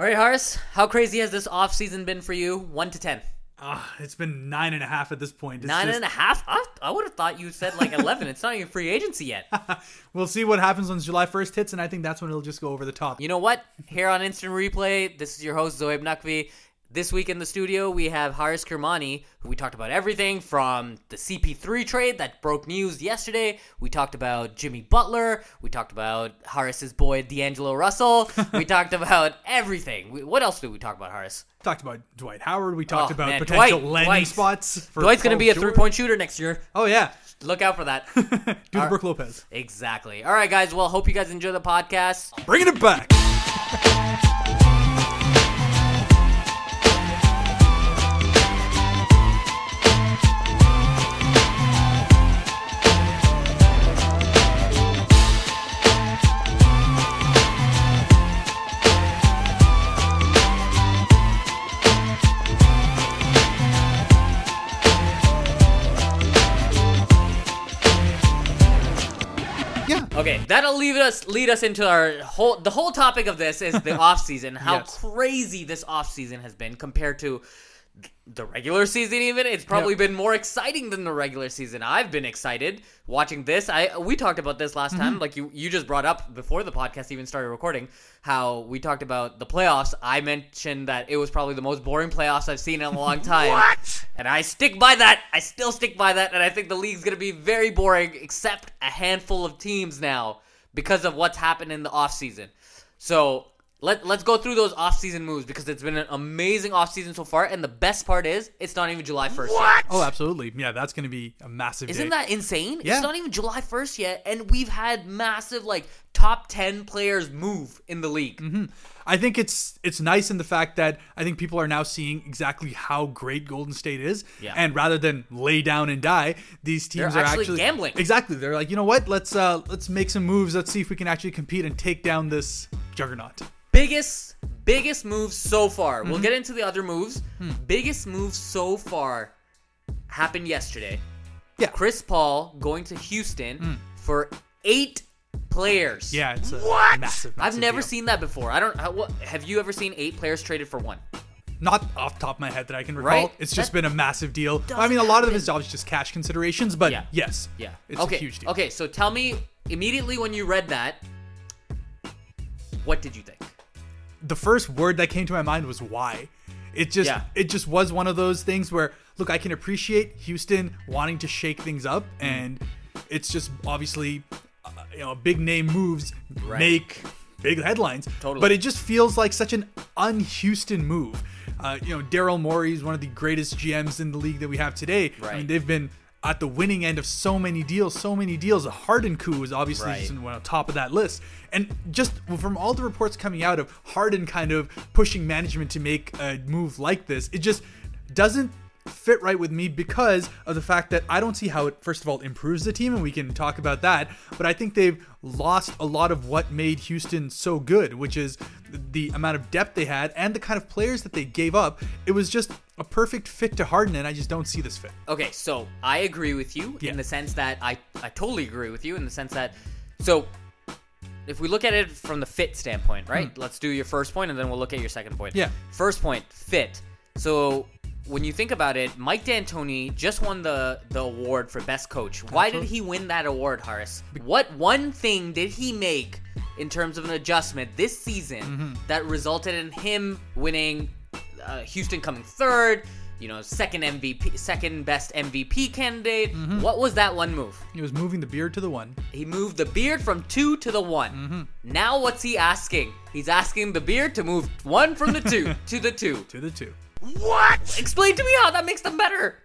All right, Haaris, how crazy has this offseason been for you? 1 to 10. Ah, it's been nine and a half at this point. It's Nine just- and a half? I, I would have thought you said like 11. it's not even free agency yet. We'll see what happens when July 1st hits, and I think that's when it'll just go over the top. You know what? Here on Instant Replay, this is your host, Zoeb Nakvi. This week in the studio, we have Haaris Kirmani, who we talked about everything from the CP3 trade that broke news yesterday. We talked about Jimmy Butler. We talked about Haaris's boy, D'Angelo Russell. we talked about everything. We, what else did we talk about, Haaris? talked about Dwight Howard. We talked Oh, about man, potential Dwight, landing Dwight. spots. For Dwight's going to be a three point shooter next year. Oh yeah, Look out for that. do the Brook Lopez. exactly. All right, guys. Well, hope you guys enjoy the podcast. Bringing it back. Okay, that'll lead us lead us into our whole the whole topic of this is the off season. How Yes. crazy this off season has been compared to the regular season even it's probably Yep. been more exciting than the regular season. I've been excited watching this. I we talked about this last time Mm-hmm. like you you just brought up before the podcast even started recording how we talked about the playoffs. I mentioned that it was probably the most boring playoffs i've seen in a long time. What? and i stick by that. I still stick by that. And i think the league's going to be very boring except a handful of teams now because of what's happened in the offseason so let, let's go through those off-season moves because it's been an amazing off-season so far and the best part is it's not even july 1st yet Oh, absolutely. Yeah, that's going to be a massive. isn't day. that insane Yeah. it's not even july 1st yet and we've had massive like top 10 players move in the league Mm-hmm. I think it's it's nice in the fact that I think people are now seeing exactly how great Golden State is, Yeah. and rather than lay down and die, these teams They're are actually actually gambling. Exactly, they're like, you know what? Let's uh let's make some moves. Let's see if we can actually compete and take down this juggernaut. biggest biggest moves so far Mm-hmm. we'll get into the other moves Hmm. biggest moves so far happened yesterday Yeah. Chris paul going to houston for eight players Yeah, it's a massive. massive I've never deal. seen that before. I don't. How, what, have you ever seen eight players traded for one? Not off the top of my head that I can recall. Right? It's just That been a massive deal. I mean, a lot of happen. it is obviously just cash considerations, but Yeah. yes, Yeah. it's okay. a huge deal. Okay. So tell me immediately when you read that, what did you think? the first word that came to my mind was why. It just Yeah. it just was one of those things where look, I can appreciate Houston wanting to shake things up and it's just obviously you know, big name moves Right. make big headlines. Totally. But it just feels like such an un-Houston move. Uh, you know, Daryl Morey is one of the greatest GMs in the league that we have today. I mean, they've been at the winning end of so many deals, so many deals. The Harden coup is obviously Right. on top of that list. And just from all the reports coming out of Harden kind of pushing management to make a move like this, it just doesn't fit right with me because of the fact that I don't see how it first of all improves the team and we can talk about that, but I think they've lost a lot of what made Houston so good, which is the amount of depth they had and the kind of players that they gave up. It was just a perfect fit to Harden and I just don't see this fit. Okay, so I agree with you Yeah. in the sense that I I totally agree with you in the sense that so if we look at it from the fit standpoint, right? Hmm. Let's do your first point and then we'll look at your second point. Yeah. First point, fit. So when you think about it, Mike D'Antoni just won the the award for best coach. Why did he win that award, Haaris? What one thing did he make in terms of an adjustment this season Mm-hmm. that resulted in him winning uh, Houston coming third, you know, second MVP, second best MVP candidate. Mm-hmm. What was that one move? He was moving the beard to the one. He moved the beard from two to the one. Mm-hmm. Now what's he asking? He's asking the beard to move one from the two to the two. to the two. What? Explain to me how that makes them better.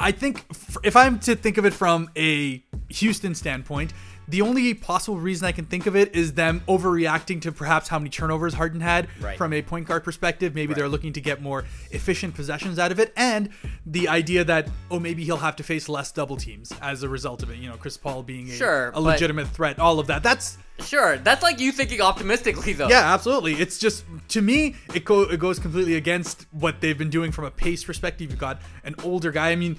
I think if I'm to think of it from a Houston standpoint, the only possible reason I can think of it is them overreacting to perhaps how many turnovers Harden had Right. from a point guard perspective. Maybe Right. they're looking to get more efficient possessions out of it, and the idea that oh maybe he'll have to face less double teams as a result of it. You know, Chris Paul being a, Sure, a legitimate threat. All of that. That's Sure, that's like you thinking optimistically though. yeah, absolutely. It's just to me, it go it goes completely against what they've been doing from a pace perspective. You've got an older guy. I mean,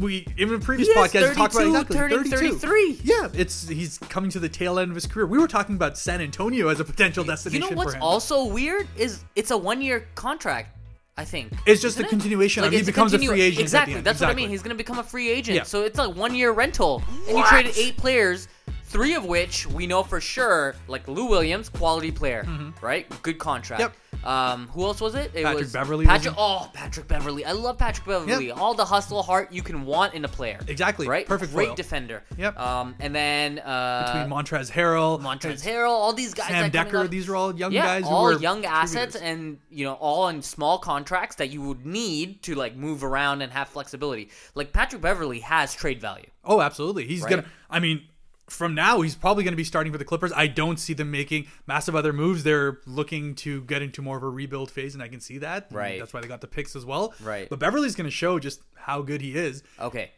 we in the previous He podcast we talked about exactly turning 32. 33. Yeah, it's he's coming to the tail end of his career. We were talking about San Antonio as a potential destination. You know what's for him. also weird is it's a one year contract. I think It's just a it? continuation of- he becomes a continu- free agent Exactly, that's what I mean. He's going to become a free agent. Yeah. So it's a one year rental, and you traded eight players, three of which we know for sure, like Lou Williams, quality player, right? Good contract. Mm-hmm. Yep. Um, who else was it? It Patrick was Beverley was Patrick. Oh, Patrick Beverley. I love Patrick Beverley. All the hustle heart you can want in a player. Exactly. Right. Perfect Great foil. defender. Yep. Um, and then uh, Between Montrez Harrell, Montrezl Harrell, all these guys. Sam Dekker, these are all young yeah, guys who all were young assets, and you know, all in small contracts that you would need to like move around and have flexibility. Like Patrick Beverley has trade value. Oh, absolutely. He's Right? gonna. I mean, from now he's probably gonna be starting for the Clippers. I don't see them making massive other moves. They're looking to get into more of a rebuild phase, and I can see that. Right. That's why they got the picks as well. Right. But Beverley's gonna show just how good he is. Okay,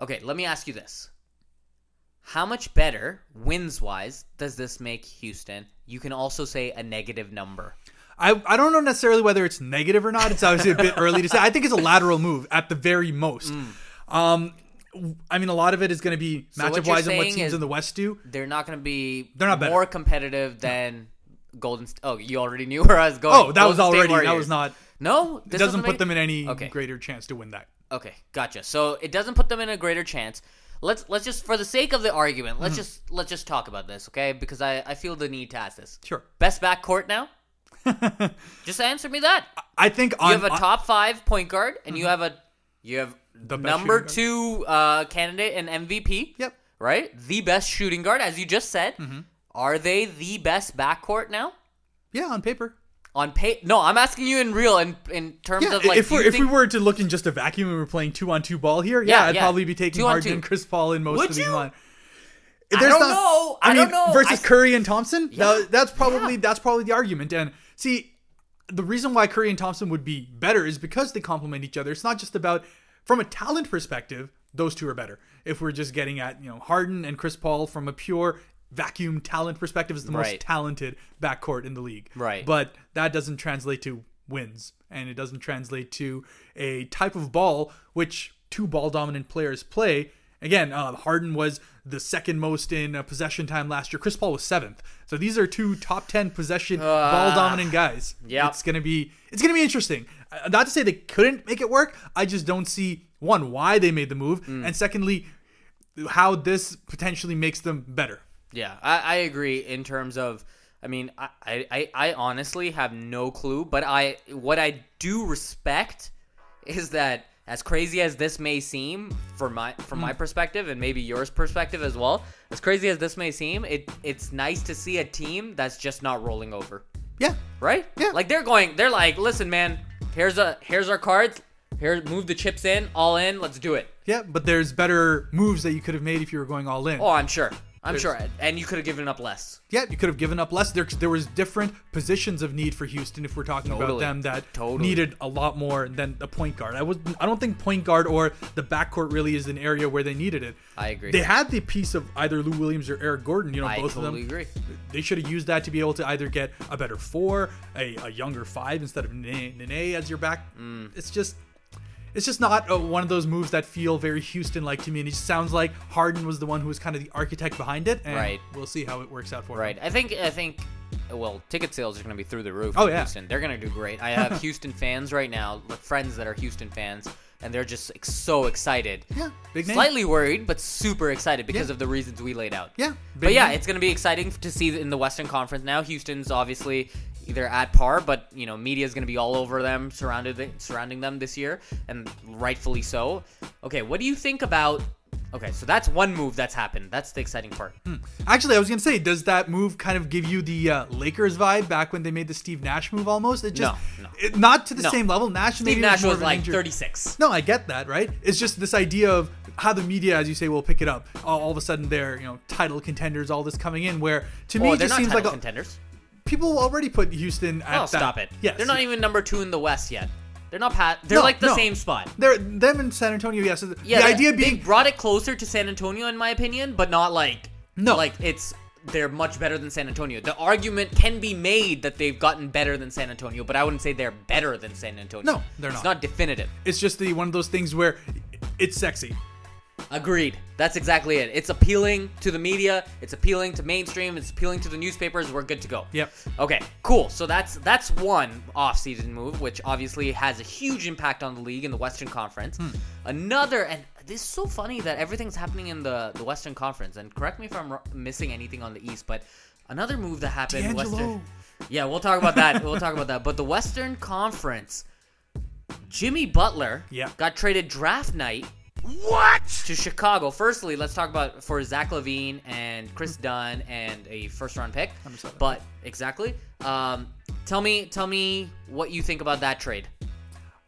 okay. Let me ask you this: How much better wins wise does this make Houston? You can also say a negative number. I, I don't know necessarily whether it's negative or not. It's obviously a bit early to say. I think it's a lateral move at the very most. Um, I mean, a lot of it is going to be what matchup wise and what teams in the West do. They're not going to be. They're not better. more competitive than Golden. St- oh, you already knew where I was going. Oh, that was Golden State already that was not. No, It doesn't make- put them in any Okay. greater chance to win that. Okay, gotcha. So it doesn't put them in a greater chance. Let's let's just for the sake of the argument, let's Mm-hmm. just let's just talk about this, okay? Because I I feel the need to ask this. Sure. Best backcourt now? just answer me that. I think You have a top five point guard, and you have a you have Mm-hmm. The number two uh, candidate and MVP. Yep. Right, the best shooting guard, as you just said. Mm-hmm. Are they the best backcourt now? yeah on paper. On pay? No, I'm asking you in real, in in terms Yeah, of like. if we if we were to look in just a vacuum and we're playing two on two ball here, yeah, Yeah, I'd yeah. probably be taking Two Harden and Chris Paul in most Would of these you? line. I There's don't not- know. I mean, don't know. Versus I- Curry and Thompson, Yeah. Now, that's probably Yeah. that's probably the argument. And see, the reason why Curry and Thompson would be better is because they complement each other. It's not just about from a talent perspective; those two are better. If we're just getting at you know Harden and Chris Paul from a pure vacuum talent perspective, is the most Right. talented backcourt in the league. Right. But that doesn't translate to wins, and it doesn't translate to a type of ball which two ball dominant players play. Again, uh, Harden was the second most in uh, possession time last year. Chris Paul was seventh. So these are two top ten possession ball dominant guys. Yeah, it's gonna be it's gonna be interesting. Uh, not to say they couldn't make it work. I just don't see one why they made the move, and secondly, how this potentially makes them better. Yeah, I, I agree in terms of. I mean, I, I, I honestly have no clue, but I what I do respect is that as crazy as this may seem for my from Hmm. my perspective and maybe yours perspective as well, as crazy as this may seem, it it's nice to see a team that's just not rolling over, Yeah, right? Yeah. Like they're going, they're like, listen, man, here's a here's our cards, here move the chips in, all in, let's do it. yeah. But there's better moves that you could have made if you were going all in. Oh, I'm sure, I'm There's- sure, and you could have given up less. Yeah, you could have given up less. There, there was different positions of need for Houston if we're talking about them that Totally. needed a lot more than the point guard. I was I don't think point guard or the backcourt really is an area where they needed it. I agree. They had the piece of either Lou Williams or Eric Gordon. You know, I both totally of them. agree. They should have used that to be able to either get a better four, a, a younger five instead of Nene, Nene as your back. Mm. It's just. It's just not uh, one of those moves that feel very Houston-like to me, and it just sounds like Harden was the one who was kind of the architect behind it. And Right. We'll see how it works out for him. Right. I think I think well, ticket sales are going to be through the roof. Oh, in yeah. Houston. They're going to do great. I have Houston fans right now, like, friends that are Houston fans, and they're just like, so excited. Yeah, big name. Slightly worried, but super excited because Yeah. of the reasons we laid out. Yeah, But yeah, name. it's going to be exciting to see in the Western Conference now. Houston's obviously either at par, but you know, media is going to be all over them, surrounded surrounding them this year, and rightfully so. Okay, what do you think about? Okay, so that's one move that's happened. That's the exciting part. Actually, I was gonna say, does that move kind of give you the uh, Lakers vibe back when they made the Steve Nash move? Almost, it just No, no. It, not to the No. same level. Nash, Steve Nash more was like injury- 36. No, I get that, right? It's just this idea of how the media, as you say, will pick it up. All, all of a sudden, they're you know title contenders, all this coming in. Where to me, it just not seems title like a, contenders. People already put Houston at Oh, that. stop it. Yes, They're not even number two in the West yet. They're not pat. They're No, like the no. same spot. They're them in San Antonio. Yes, the Yeah, they- idea being they brought it closer to San Antonio, in my opinion, but not like No. like it's they're much better than San Antonio. The argument can be made that they've gotten better than San Antonio, but I wouldn't say they're better than San Antonio. No, they're not. It's not definitive. it's just the one of those things where it's sexy. Agreed. That's exactly it. It's appealing to the media. It's appealing to mainstream. It's appealing to the newspapers. We're good to go. Yep. Okay. Cool. So that's that's one off-season move, which obviously has a huge impact on the league in the Western Conference. Hmm. Another, and this is so funny that everything's happening in the the Western Conference. And correct me if I'm r- missing anything on the East, but another move that happened. D'Angelo. Western. Yeah, we'll talk about that. we'll talk about that. But the Western Conference, Jimmy Butler Yeah. got traded draft night What? to Chicago. Firstly, let's talk about for Zach LaVine and Kris Dunn and a first round pick. But exactly. Um, tell me, tell me what you think about that trade.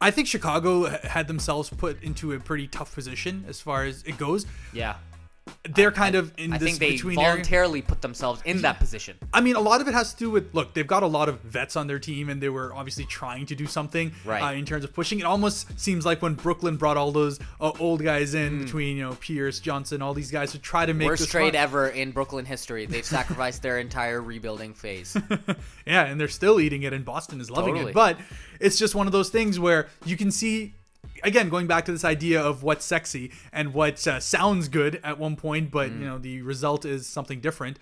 I think Chicago had themselves put into a pretty tough position as far as it goes. Yeah, They're kind of in I this think they between area. voluntarily put themselves in that position. I mean, a lot of it has to do with look. They've got a lot of vets on their team, and they were obviously trying to do something Right. uh, in terms of pushing. It almost seems like when Brooklyn brought all those uh, old guys in Hmm. between, you know, Pierce, Johnson, all these guys to try to make the Worst trade run. ever in Brooklyn history. They've sacrificed their entire rebuilding phase. yeah, and they're still eating it, and Boston is loving Totally. it. But it's just one of those things where you can see, again, going back to this idea of what's sexy and what uh, sounds good at one point, but Mm. you know the result is something different.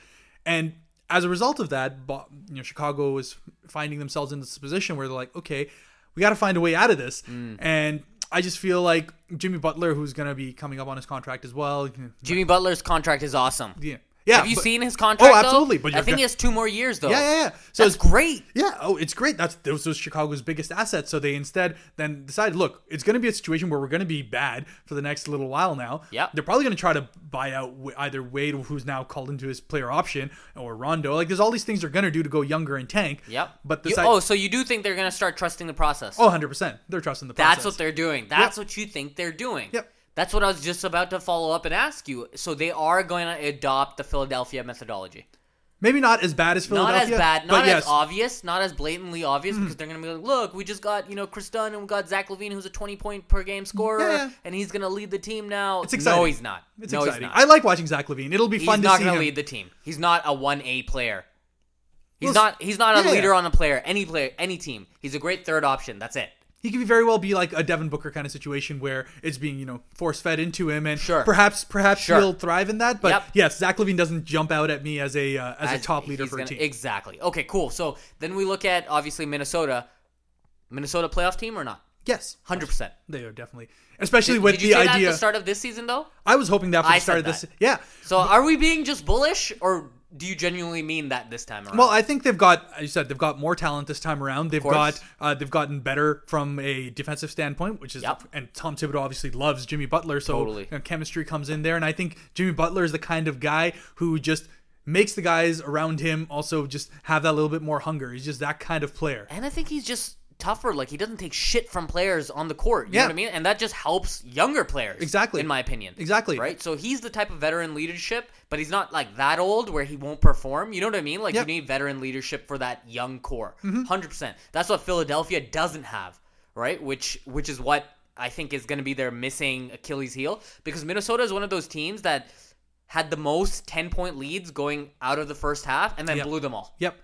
And as a result of that, you know, Chicago is finding themselves in this position where they're like, okay, we got to find a way out of this. Mm. And I just feel like Jimmy Butler, who's going to be coming up on his contract as well. Jimmy Butler's contract is awesome. Yeah, yeah. Have you but- seen his oh, contract? Oh, though? absolutely. But I think he has two more years though. Yeah, yeah, yeah. So That's it's great. Yeah, oh, it's great. That's those was Chicago's biggest asset. So they instead then decided, look, it's going to be a situation where we're going to be bad for the next little while now. Yeah. They're probably going to try to buy out either Wade, who's now called into his player option, or Rondo. Like, there's all these things they're going to do to go younger and tank. Yep. But You- oh, so you do think they're gonna start trusting the process? oh, 100 percent. They're trusting the process. That's what they're doing. That's what you think they're doing. Yep. That's what I was just about to follow up and ask you. So they are going to adopt the Philadelphia methodology. Maybe not as bad as Philadelphia. Not as bad, but not yes. as obvious, not as blatantly obvious, mm-hmm. because they're going to be like, look, we just got, you know, Kris Dunn and we got Zach LaVine, who's a 20 point per game scorer, Yeah, yeah. and he's going to lead the team now. It's exciting. No, he's not. It's no, exciting. he's not. I like watching Zach LaVine. It'll be he's fun to not going to lead the team. He's not a 1A player. He's Well, not he's not a yeah. leader on a player, any player, any team. He's a great third option. That's it. He could very well be like a Devin Booker kind of situation where it's being, you know, force fed into him, and Sure. perhaps perhaps Sure. he'll thrive in that. But Yep. yes, Zach LaVine doesn't jump out at me as a uh, as, a top leader for gonna- a team. Exactly. Okay, cool. So then we look at obviously Minnesota. Minnesota playoff team or not? yes, Hundred percent. they are definitely, especially Did, with did you the say that at idea. the start of this season though? I was hoping that for I the start of this. Yeah. So are we being just bullish, or do you genuinely mean that this time around? Well, I think they've got, as you said, they've got more talent this time around. They've got, uh, they've gotten better from a defensive standpoint, which is, Yep. and Tom Thibodeau obviously loves Jimmy Butler, so Totally. you know, chemistry comes in there. And I think Jimmy Butler is the kind of guy who just makes the guys around him also just have that little bit more hunger. He's just that kind of player. and I think he's just tougher. Like he doesn't take shit from players on the court. You Yeah. know what I mean? And that just helps younger players. Exactly. In my opinion. Exactly. Right. So he's the type of veteran leadership, but he's not like that old where he won't perform. You know what I mean? Like Yep. Mm-hmm. you need veteran leadership for that young core. 100 percent. That's what Philadelphia doesn't have. Right. Which which is what I think is going to be their missing Achilles heel because Minnesota is one of those teams that had the most 10 point leads going out of the first half and then Yep. blew them all. Yep.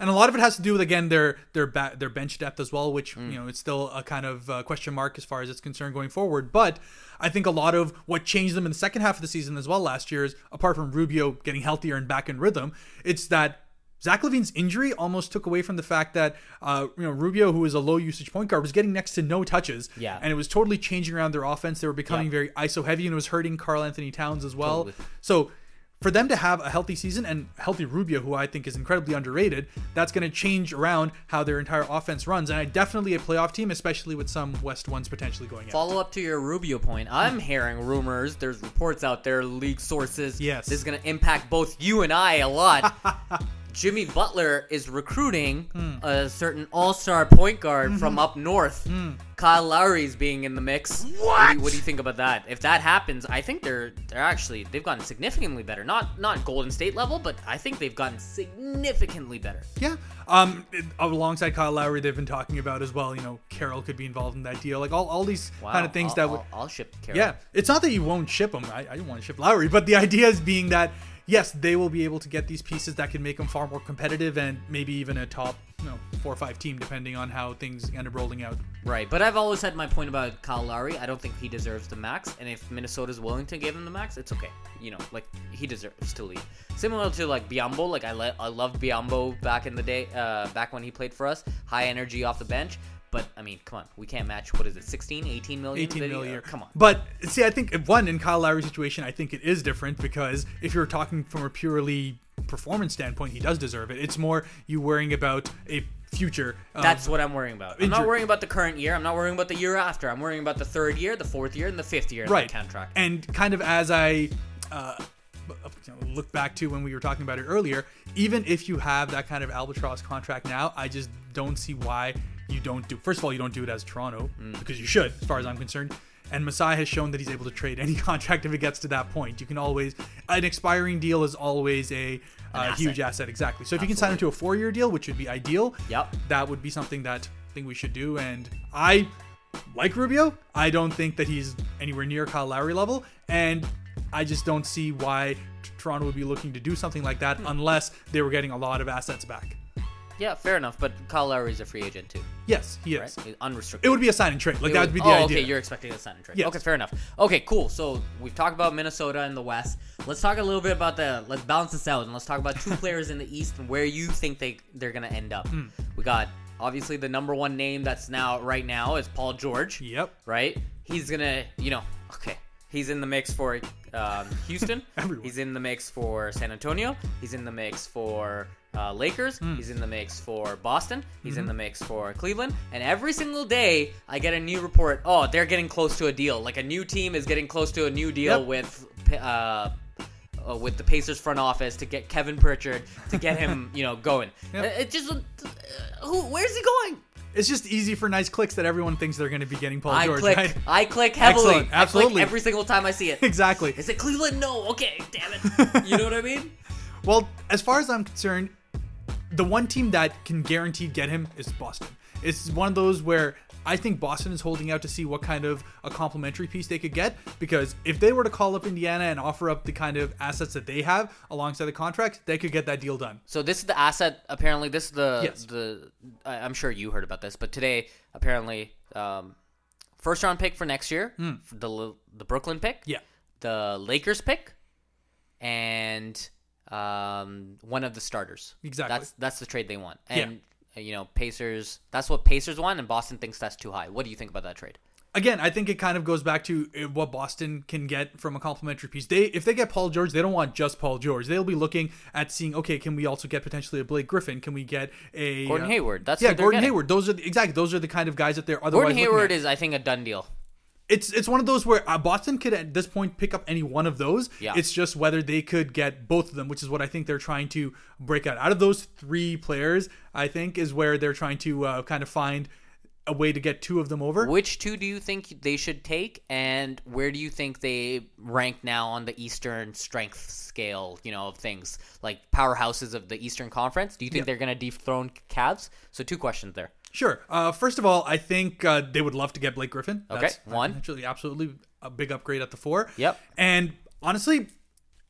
And a lot of it has to do with again their their ba- their bench depth as well, which Mm. you know it's still a kind of uh, question mark as far as it's concerned going forward. But I think a lot of what changed them in the second half of the season as well last year is apart from Rubio getting healthier and back in rhythm, it's that Zach LaVine's injury almost took away from the fact that uh, you know Rubio, who is a low usage point guard, was getting next to no touches. Yeah. and it was totally changing around their offense. They were becoming Yeah. very ISO heavy, and it was hurting Karl-Anthony Towns as well. Totally. So for them to have a healthy season and healthy Rubio, who I think is incredibly underrated, that's going to change around how their entire offense runs. And I definitely a playoff team, especially with some West ones potentially going out. Follow up to your Rubio point. I'm hearing rumors. There's reports out there, league sources. Yes. This is going to impact both you and I a lot. Jimmy Butler is recruiting Hmm. a certain all-star point guard Mm-hmm. from up north. Kyle Lowry's being in the mix. What? do, you, What? what do you think about that? If that happens, I think they're they're actually they've gotten significantly better. Not not Golden State level, but I think they've gotten significantly better. Yeah. Um, alongside Kyle Lowry, they've been talking about as well. You know, Carroll could be involved in that deal. Like all, all these Wow. kind of things I'll, that would. I'll, I'll ship Carroll. Yeah, it's not that you won't ship him. I, I don't want to ship Lowry, but the idea is being that yes, they will be able to get these pieces that can make them far more competitive and maybe even a top, you know, four or five team depending on how things end up rolling out. Right, but I've always had my point about Kyle Lowry. I don't think he deserves the max, and if Minnesota's willing to give him the max, it's okay. You know, like he deserves to leave. Similar to like Biyombo, like I le- I loved Biyombo back in the day, uh, back when he played for us, high energy off the bench. But I mean, come on, we can't match what is it, 16, 18 million? 18 that he- uh, Come on. But see, I think if one in Kyle Lowry's situation, I think it is different because if you're talking from a purely performance standpoint, he does deserve it. It's more you worrying about a future. of- That's what I'm worrying about. I'm not worrying about the current year. I'm not worrying about the year after. I'm worrying about the third year, the fourth year, and the fifth year right. the contract. And kind of as I uh, look back to when we were talking about it earlier, even if you have that kind of albatross contract now, I just don't see why you don't do. First of all, you don't do it as Toronto Mm. because you should, as far as I'm concerned. And Masai has shown that he's able to trade any contract if it gets to that point. You can always an expiring deal is always a uh, asset. huge asset, exactly. So if you can sign him to a four-year deal, which would be ideal, Yep. that would be something that I think we should do. And I like Rubio. I don't think that he's anywhere near Kyle Lowry level, and I just don't see why Toronto would be looking to do something like that unless they were getting a lot of assets back. Yeah, fair enough. But Kyle Lowry is a free agent too, Yes, he is. He's Unrestricted. It would be a sign and trade. Like It that was- would be the oh, idea. okay. You're expecting a sign and trade. Yes. Okay, fair enough. Okay, cool. So we've talked about Minnesota and the West. Let's talk a little bit about the. Let's balance this out and let's talk about two players in the East and where you think they they're gonna end up. Hmm. We got obviously the number one name that's now right now is Paul George. Yep. Right. He's gonna. You know. Okay. He's in the mix for um, Houston. He's in the mix for San Antonio. He's in the mix for uh, Lakers. Hmm. He's in the mix for Boston. He's Mm-hmm. in the mix for Cleveland. And every single day, I get a new report. Oh, they're getting close to a deal. Like a new team is getting close to a new deal Yep. with. Uh, uh, with the Pacers front office to get Kevin Pritchard to get him, you know, going. Yep. It just, uh, who? Where's he going? It's just easy for nice clicks that everyone thinks they're going to be getting Paul I George, click. right? I click heavily. Excellent. I click Absolutely. every single time I see it. exactly. Is it Cleveland? No. Okay. Damn it. You know what I mean? Well, as far as I'm concerned, the one team that can guarantee get him is Boston. It's one of those where I think Boston is holding out to see what kind of a complementary piece they could get because if they were to call up Indiana and offer up the kind of assets that they have alongside the contract, they could get that deal done. So this is the asset. Apparently, this is the Yes. the. I'm sure you heard about this, but today apparently, um, first round pick for next year, the the Brooklyn pick. Yeah. the Lakers pick, and um, one of the starters. Exactly. That's that's the trade they want, and uh, you know Pacers. That's what Pacers want, and Boston thinks that's too high. What do you think about that trade? Again, I think it kind of goes back to uh, what Boston can get from a complimentary piece. They, if they get Paul George, they don't want just Paul George. They'll be looking at seeing, okay, can we also get potentially a Blake Griffin? Can we get a Gordon uh, Hayward. That's yeah, Gordon getting. Hayward. Those are the, exactly those are the kind of guys that they're otherwise Gordon Hayward is, I think, a done deal. It's it's one of those where uh, Boston could at this point pick up any one of those. Yeah. It's just whether they could get both of them, which is what I think they're trying to break out. Out of those three players, I think is where they're trying to uh, kind of find a way to get two of them over. Which two do you think they should take, and where do you think they rank now on the Eastern strength scale? You know, of things like powerhouses of the Eastern Conference. Do you think Yeah. they're going to dethrone Cavs? So two questions there. Sure. Uh, first of all, I think uh, they would love to get Blake Griffin. Okay, one. Actually, absolutely a big upgrade at the four. Yep. And honestly,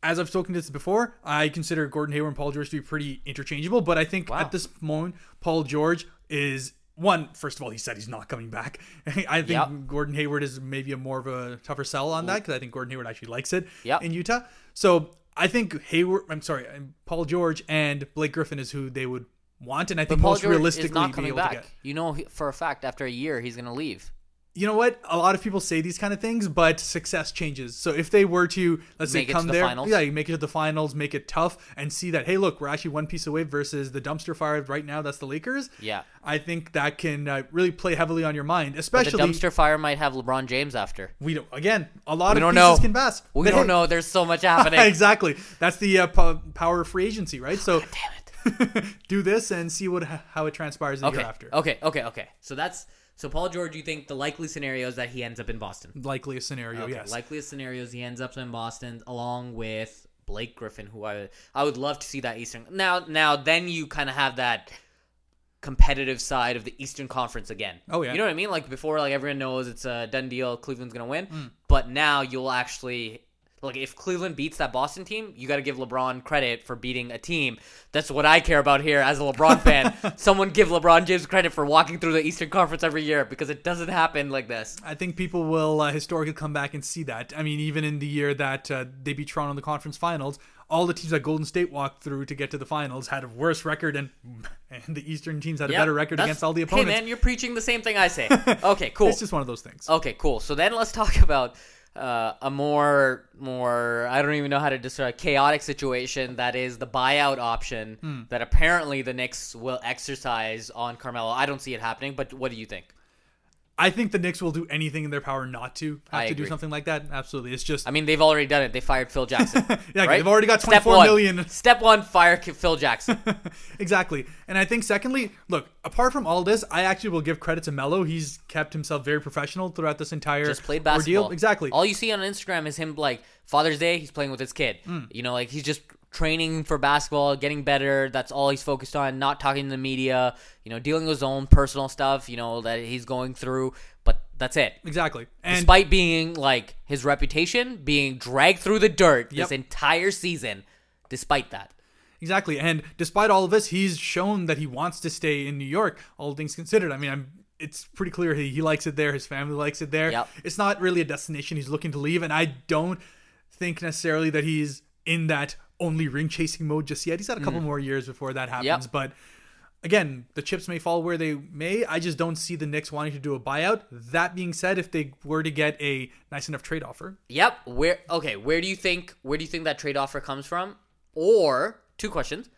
as I've spoken to this before, I consider Gordon Hayward and Paul George to be pretty interchangeable. But I think Wow. at this moment, Paul George is one. First of all, he said he's not coming back. I think Yep. Gordon Hayward is maybe a more of a tougher sell on that because I think Gordon Hayward actually likes it Yep. in Utah. So I think Hayward. I'm sorry, Paul George and Blake Griffin is who they would want, and I think most George realistically is not be coming able to back. get. You know for a fact after a year he's going to leave. you know what? A lot of people say these kind of things, but success changes. So if they were to let's Make say come the there, finals. yeah, you make it to the finals, make it tough, and see that hey, look, we're actually one piece away versus the dumpster fire right now. That's the Lakers. Yeah. I think that can uh, really play heavily on your mind, Especially The especially dumpster fire might have LeBron James after. we don't. Again, a lot We of don't pieces know. can pass. We But don't hey, know. There's so much happening. exactly. That's the uh, po- power of free agency, right? So Damn it. do this and see what how it transpires the Okay. year after. Okay. Okay. Okay. So that's so Paul George. You think the likely scenario is that he ends up in Boston? Likely a scenario, Okay, yes. Likeliest scenarios he ends up in Boston along with Blake Griffin, who I I would love to see that Eastern. Now now then you kind of have that competitive side of the Eastern Conference again. Oh, yeah. You know what I mean? Like before, like everyone knows it's a done deal. Cleveland's gonna win, Mm. but now you'll actually Like if Cleveland beats that Boston team, you got to give LeBron credit for beating a team. That's what I care about here as a LeBron fan. Someone give LeBron James credit for walking through the Eastern Conference every year because it doesn't happen like this. I think people will uh, historically come back and see that. I mean, even in the year that uh, they beat Toronto in the conference finals, all the teams that Golden State walked through to get to the finals had a worse record, and and the Eastern teams had a Yep, better record against all the opponents. Hey man, you're preaching the same thing I say. Okay, cool. It's just one of those things. Okay, cool. So then let's talk about uh, a more more I don't even know how to describe chaotic situation that is the buyout option Hmm. that apparently the Knicks will exercise on Carmelo. I don't see it happening, but what do you think? I think the Knicks will do anything in their power not to have I to do something like that. Absolutely, it's just I mean, they've already done it. They fired Phil Jackson. Yeah, right? they've already got 24 one. million. Step one, fire Phil Jackson. exactly. And I think secondly, look, apart from all this, I actually will give credit to Melo. He's kept himself very professional throughout this entire Just played basketball. ordeal. Exactly. All you see on Instagram is him like Father's Day. He's playing with his kid. Hmm. You know, like he's just training for basketball, getting better. That's all he's focused on. Not talking to the media. You know, dealing with his own personal stuff. You know that he's going through. But that's it. exactly. And Despite being like his reputation being dragged through the dirt Yep. this entire season, despite that. Exactly. And despite all of this, he's shown that he wants to stay in New York, all things considered. I mean, I'm it's pretty clear he, he likes it there, his family likes it there. Yep. It's not really a destination he's looking to leave, and I don't think necessarily that he's in that only ring chasing mode just yet. He's got a couple more years before that happens, Mm-hmm. Yep. but again, the chips may fall where they may. I just don't see the Knicks wanting to do a buyout. That being said, if they were to get a nice enough trade offer, Yep. Where okay, where do you think where do you think that trade offer comes from? Or two questions.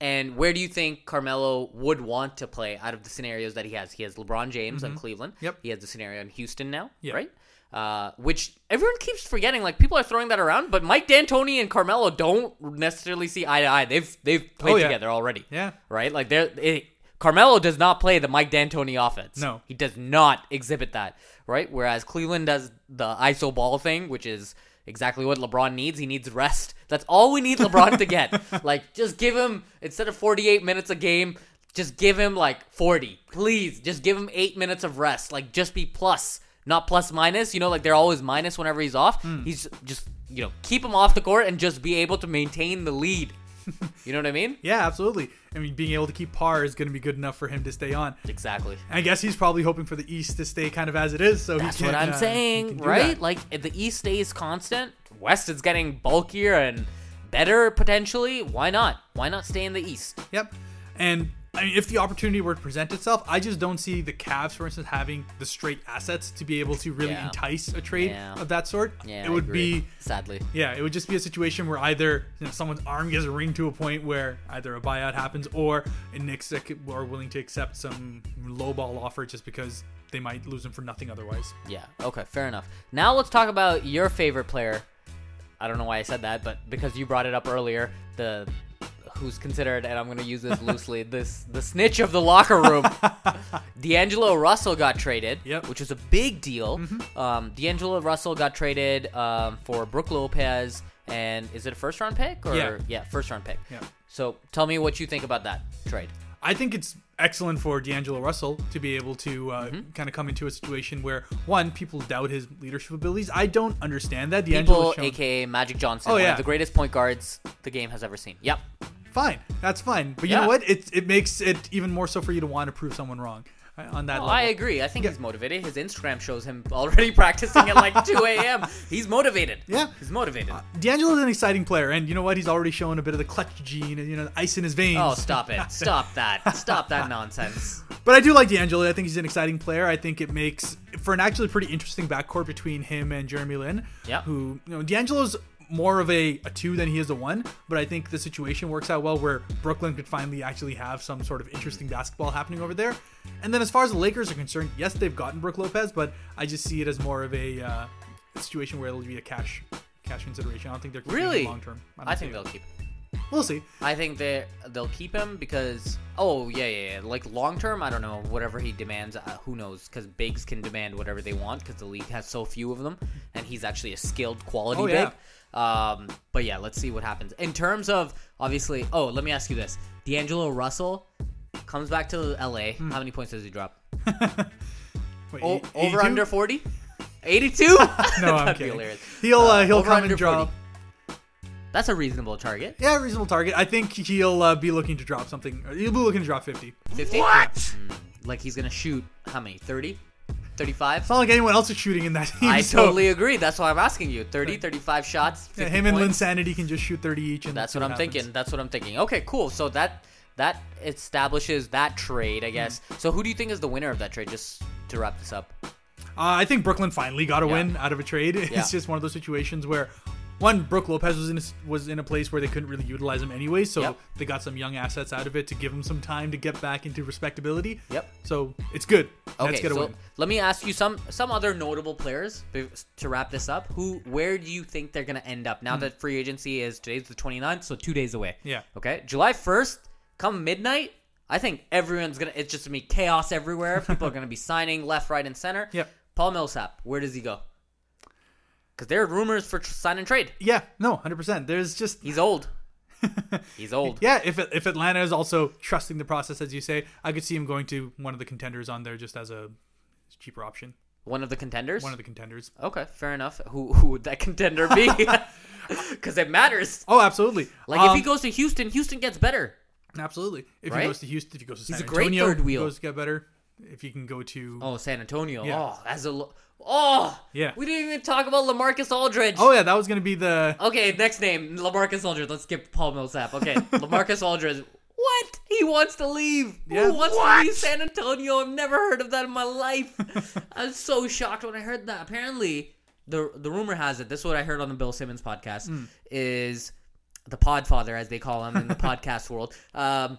And where do you think Carmelo would want to play out of the scenarios that he has? He has LeBron James on Cleveland. Yep. He has the scenario in Houston now, Yeah. right? Uh, which everyone keeps forgetting. Like people are throwing that around, but Mike D'Antoni and Carmelo don't necessarily see eye to eye. They've they've played Oh, yeah. together already. Yeah. Right. Like they're it, Carmelo does not play the Mike D'Antoni offense. No. he does not exhibit that. Right. Whereas Cleveland does the ISO ball thing, which is exactly what LeBron needs. He needs rest. That's all we need LeBron to get. Like just give him instead of 48 minutes a game, just give him like 40. Please, just give him 8 minutes of rest. Like just be plus, not plus minus. You know, like they're always minus whenever he's off. He's just, you know, keep him off the court and just be able to maintain the lead. you know what I mean? yeah, absolutely. I mean, being able to keep par is going to be good enough for him to stay on. Exactly. I guess he's probably hoping for the East to stay kind of as it is, so That's he can, what I'm uh, saying, right? that. Like if the East stays constant, West is getting bulkier and better potentially. Why not? Why not stay in the East? Yep. And I mean, if the opportunity were to present itself, I just don't see the Cavs, for instance, having the straight assets to be able to really Yeah. entice a trade Yeah. of that sort. Yeah, it would be. sadly. Yeah, it would just be a situation where either you know, someone's arm gets a ring to a point where either a buyout happens or a Knicks are willing to accept some lowball offer just because they might lose him for nothing otherwise. Yeah. Okay. Fair enough. Now let's talk about your favorite player. I don't know why I said that, but because you brought it up earlier, the who's considered, and I'm going to use this loosely, this the snitch of the locker room. D'Angelo Russell got traded, Yep. Mm-hmm. which was a big deal. Um, D'Angelo Russell got traded um, for Brook Lopez, and is it a first round pick or Yeah. first round pick? Yeah. So tell me what you think about that trade. I think it's excellent for D'Angelo Russell to be able to uh, Mm-hmm. kind of come into a situation where one people doubt his leadership abilities. I don't understand that. D'Angelo People, aka Magic Johnson, Oh, one yeah. of the greatest point guards the game has ever seen. Yep. Fine, that's fine. But you Yeah. know what? It it makes it even more so for you to want to prove someone wrong uh, on that Oh, level. I agree. I think he's motivated. His Instagram shows him already practicing at like 2 a.m. He's motivated. Yeah. He's motivated. D'Angelo's an exciting player, and you know what? He's already shown a bit of the clutch gene and you know the ice in his veins. oh, stop it. Stop that. Stop that nonsense. But I do like D'Angelo. I think he's an exciting player. I think it makes for an actually pretty interesting backcourt between him and Jeremy Lin. Yeah. Who you know D'Angelo's more of a, a two than he is a one, but I think the situation works out well where Brooklyn could finally actually have some sort of interesting basketball happening over there. And then as far as the Lakers are concerned, yes, they've gotten Brook Lopez, but I just see it as more of a uh, situation where it'll be a cash cash consideration. I don't think they're Really? long term. I think they'll keep him. We'll see. I think they they'll keep him because oh yeah yeah yeah like long term I don't know whatever he demands uh, who knows because bigs can demand whatever they want because the league has so few of them and he's actually a skilled quality Oh, yeah. big. Um, but yeah, let's see what happens in terms of obviously. Oh, let me ask you this: D'Angelo Russell comes back to LA. Hmm. How many points does he drop? Wait, O- over under forty? 82? no, I'm kidding. He'll uh, he'll over come and drop. 40. That's a reasonable target. Yeah, a reasonable target. I think he'll uh, be looking to drop something. He'll be looking to drop 50. 50? What? Like he's going to shoot how many? 30? 35? It's not like anyone else is shooting in that team. I so, totally agree. That's why I'm asking you. 30, 35 shots. 50 Yeah, him and points. Linsanity can just shoot 30 each. And That's what I'm happens. thinking. That's what I'm thinking. Okay, cool. So that that establishes that trade, I guess. Mm-hmm. So who do you think is the winner of that trade? Just to wrap this up. Uh, I think Brooklyn finally got a Yeah. win out of a trade. It's Yeah. just one of those situations where, one, Brook Lopez was in a, was in a place where they couldn't really utilize him anyway, so Yep. they got some young assets out of it to give him some time to get back into respectability. Yep. So it's good. Okay, Let's get a so win. let me ask you some some other notable players to wrap this up. Who, where do you think they're gonna end up now hmm. that free agency is today's the 29th, so two days away. Yeah. Okay, July 1st, come midnight. I think everyone's gonna. It's just gonna be chaos everywhere. People are gonna be signing left, right, and center. Yep. Paul Millsap, where does he go? Because there are rumors for sign and trade. Yeah, no, 100%. There's just He's old. He's old. Yeah, if if Atlanta is also trusting the process, as you say, I could see him going to one of the contenders on there just as a cheaper option. One of the contenders. One of the contenders. okay, fair enough. Who who would that contender be? Because it matters. Oh, absolutely. Like if Um, he goes to Houston, Houston gets better. absolutely. If Right? he goes to Houston, if he goes to San He's a great Antonio, third wheel. he goes to get better. If he can go to Oh, San Antonio. Yeah. Oh, that's a oh. Yeah. We didn't even talk about Lamarcus Aldridge. oh yeah, that was gonna be the Okay, next name Lamarcus Aldridge. Let's skip Paul Millsap. Okay, Lamarcus Aldridge. What? He wants to leave. Yeah. Who wants to leave San Antonio? I've never heard of that in my life. I was so shocked when I heard that. Apparently, the the rumor has it. This is what I heard on the Bill Simmons podcast. Hmm. Is the Podfather, as they call him in the podcast world. Um,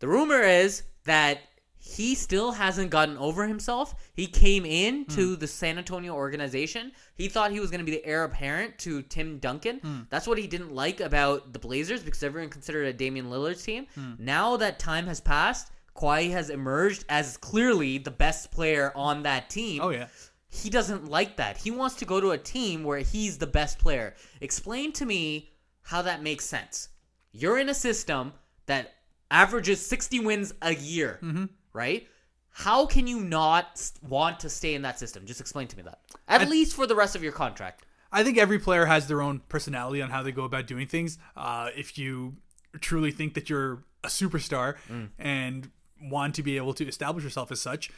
the rumor is that he still hasn't gotten over himself. He came in to hmm. the San Antonio organization. He thought he was going to be the heir apparent to Tim Duncan. Hmm. That's what he didn't like about the Blazers because everyone considered a Damian Lillard team. Hmm. Now that time has passed, Kawhi has emerged as clearly the best player on that team oh yeah. he doesn't like that. He wants to go to a team where he's the best player. Explain to me how that makes sense. You're in a system that averages 60 wins a year, mm-hmm. Right? How can you not want to stay in that system? Just explain to me that. At I- least for the rest of your contract. I think every player has their own personality on how they go about doing things. Uh, if you truly think that you're a superstar Mm. and want to be able to establish yourself as such,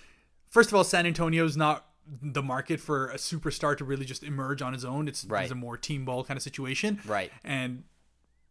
first of all, San Antonio's not the market for a superstar to really just emerge on his own. It's, Right. it's a more team ball kind of situation. Right. And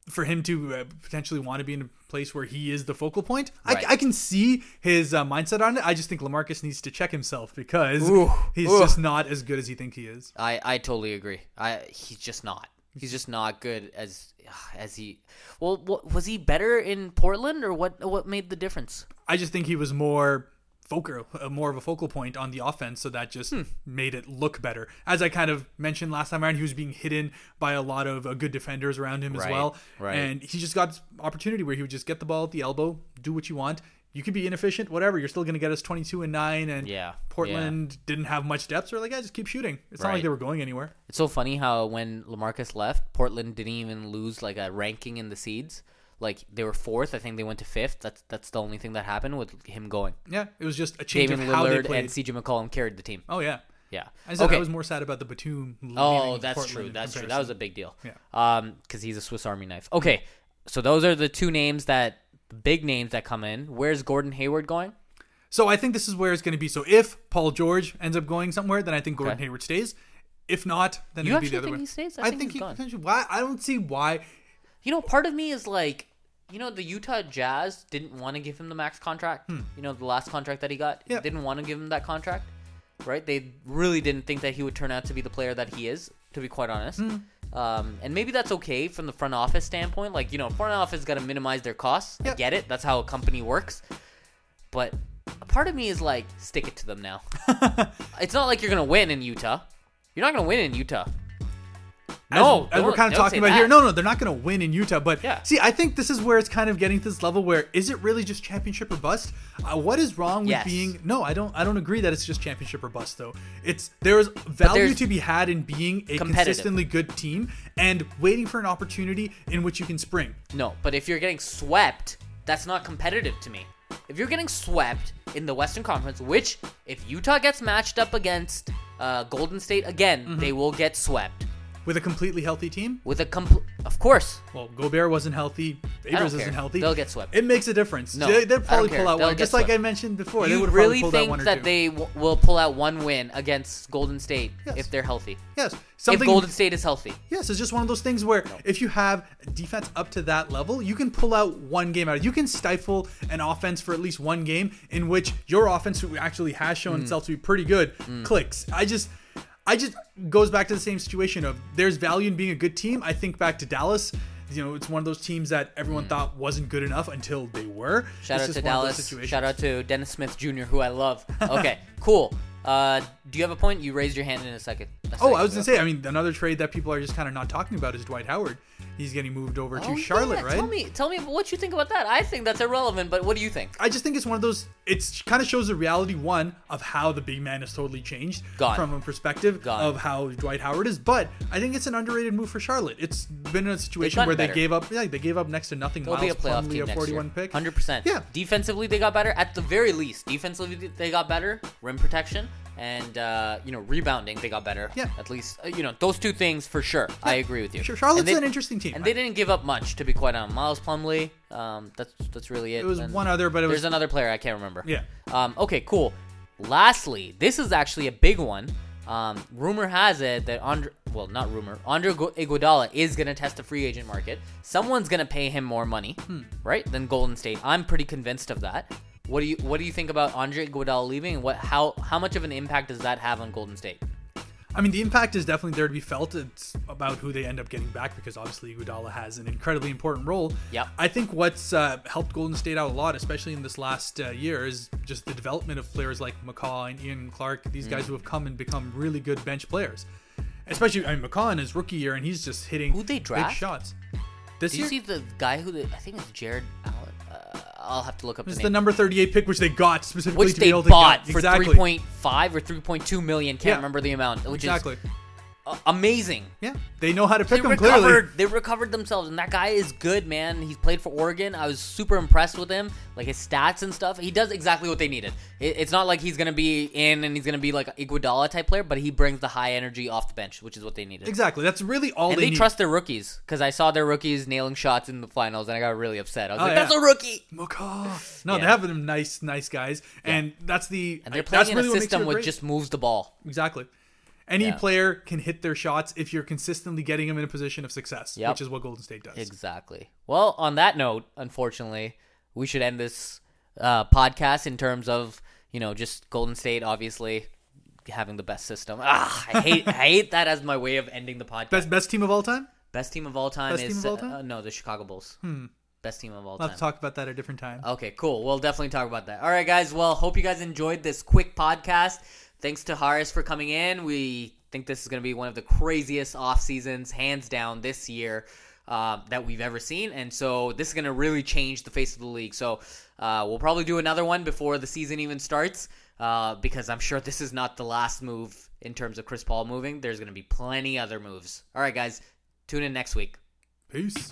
for him to uh, potentially want to be in a place where he is the focal point, Right. I, I can see his uh, mindset on it. I just think Lamarcus needs to check himself because Ooh. he's Ooh. just not as good as he think he is. I, I totally agree. I he's just not. He's just not good as as he. Well, what, was he better in Portland or what? What made the difference? I just think he was more focal, uh, more of a focal point on the offense, so that just Hmm. made it look better. As I kind of mentioned last time around, he was being hidden by a lot of uh, good defenders around him as well, right. and he just got this opportunity where he would just get the ball at the elbow, do what you want. You could be inefficient, whatever. You're still going to get us 22 and nine, and Yeah, Portland didn't have much depth, so they're like, yeah, just keep shooting. It's not like they were going anywhere. It's so funny how when Lamarcus left, Portland didn't even lose like a ranking in the seeds. Like they were fourth, I think they went to fifth. That's that's the only thing that happened with him going. Yeah, it was just a change Damian of how they Lillard played. and CJ McCollum carried the team. oh yeah, Yeah. I, said okay. I was more sad about the Batum. oh, that's Portland true. That's true. That was a big deal. Yeah. Um, because he's a Swiss Army knife. Okay, so those are the two names that the big names that come in. Where's Gordon Hayward going? So I think this is where it's going to be. So if Paul George ends up going somewhere, then I think Gordon Okay. Hayward stays. If not, then You it'd be the other think way. he stays? I I, think think he's he gone. potentially. Why? I don't see why. You know, part of me is like, you know, the Utah Jazz didn't want to give him the max contract. You know, the last contract that he got, Hmm. Yeah. didn't want to give him that contract. Right? They really didn't think that he would turn out to be the player that he is. To be quite honest, Hmm. um, and maybe that's okay from the front office standpoint. Like, you know, front office got to minimize their costs. I Yeah. get it. That's how a company works. But a part of me is like, stick it to them now. it's not like you're gonna win in Utah. You're not gonna win in Utah. No, as, as we're kind of talking about here. No, no, they're not going to win in Utah. But Yeah. see, I think this is where it's kind of getting to this level where is it really just championship or bust? Uh, what is wrong with Yes. being? No, I don't. I don't agree that it's just championship or bust. Though it's there is value to be had in being a consistently good team and waiting for an opportunity in which you can spring. No, but if you're getting swept, that's not competitive to me. If you're getting swept in the Western Conference, which if Utah gets matched up against uh, Golden State again, Mm-hmm. they will get swept With a completely healthy team, with a complete. Of course, well, Gobert wasn't healthy. Favors isn't healthy. They'll get swept. It makes a difference. No, they, don't probably care. pull out They'll one, just like. I mentioned before. they you would really probably pulled out think one that they w- will pull out one win against Golden State Yes. if they're healthy? yes, If. Golden State is healthy, Yes, it's just one of those things where if you have defense up to that level, you can pull out one game out. You can stifle an offense for at least one game in which your offense, who actually has Mm. shown itself to be pretty good, clicks. I just, I just goes back to the same situation of there's value in being a good team. I think back to Dallas. You know, it's one of those teams that everyone thought wasn't good enough until they were. Mm. shout It's out to one of those Dallas. Shout out to Dennis Smith Jr., who I love. Okay, cool. Uh, do you have a point? You raised your hand in a second. a Oh, I was gonna say. I mean, another trade that people are just kind of not talking about is Dwight Howard. He's getting moved over to Oh, Charlotte, yeah. right? Tell me, tell me what you think about that. I think that's irrelevant, but what do you think? I just think it's one of those. It kind of shows the reality one of how the big man has totally changed Gone. from a perspective Gone. of how Dwight Howard is. But I think it's an underrated move for Charlotte. It's been in a situation where they gave up. Yeah, they gave up next to nothing. They'll Miles be a playoff Plumlee, team a next 41 year. pick. Hundred percent. Yeah. Defensively, they got better. At the very least, defensively they got better. Rim protection and uh, you know rebounding, they got better. Yeah. At least uh, you know those two things for sure. I agree with you. Sure, Charlotte's they- an interesting team. And they didn't give up much, to be quite honest. Miles Plumlee, um, that's that's really it. It was And one other, but it there's was another player I can't remember. Yeah. Um, okay, cool. Lastly, this is actually a big one. Um, rumor has it that Andre, well, not rumor, Andre Gu- Iguodala is gonna test the free agent market. Someone's gonna pay him more money, Hmm. right, than Golden State. I'm pretty convinced of that. What do you What do you think about Andre Iguodala leaving? What how how much of an impact does that have on Golden State? I mean, the impact is definitely there to be felt. It's about who they end up getting back because obviously Iguodala has an incredibly important role. Yep. I think what's uh, helped Golden State out a lot, especially in this last uh, year, is just the development of players like McCaw and Ian Clark. These Mm. guys who have come and become really good bench players. Especially, I mean, McCaw in his rookie year, and he's just hitting Who'd they big shots. This Did you see the guy who the, I think it's Jared? I'll have to look up it's the the name. number 38 pick, which they got specifically which to they be able to bought get. for exactly. 3.5 or 3.2 million. Can't Yeah. remember the amount. Which Exactly. is uh, amazing. Yeah, they know how to They pick them clearly. They recovered themselves, and that guy is good, man. He's played for Oregon. I was super impressed with him, like his stats and stuff. He does exactly what they needed. It, it's not like he's gonna be in and he's gonna be like Iguodala type player, but he brings the high energy off the bench, which is what they needed. Exactly. That's really all And they, they, trust their rookies because I saw their rookies nailing shots in the finals, and I got really upset. I was Oh, like, yeah. "That's a rookie." McCaw. No, Yeah. they have them nice, nice guys, and that's the. And they're playing in really a system which just moves the ball. exactly. Any Yeah. player can hit their shots if you're consistently getting them in a position of success, Yep. which is what Golden State does. Exactly. Well, on that note, unfortunately, we should end this uh, podcast in terms of you know just Golden State obviously having the best system. Ah, I hate I hate that as my way of ending the podcast. Best best team of all time. Best team of all time Best is all time? Uh, no the Chicago Bulls. Hmm. Best team of all We'll time. to talk about that at a different time. Okay, cool. We'll definitely talk about that. All right, guys. Well, hope you guys enjoyed this quick podcast thanks to Haaris for coming in. We think this is going to be one of the craziest off seasons, hands down, this year. Uh, that we've ever seen. And so this is going to really change the face of the league. So uh, we'll probably do another one before the season even starts uh, because I'm sure this is not the last move in terms of Chris Paul moving. There's going to be plenty other moves. All right, guys, tune in next week. Peace.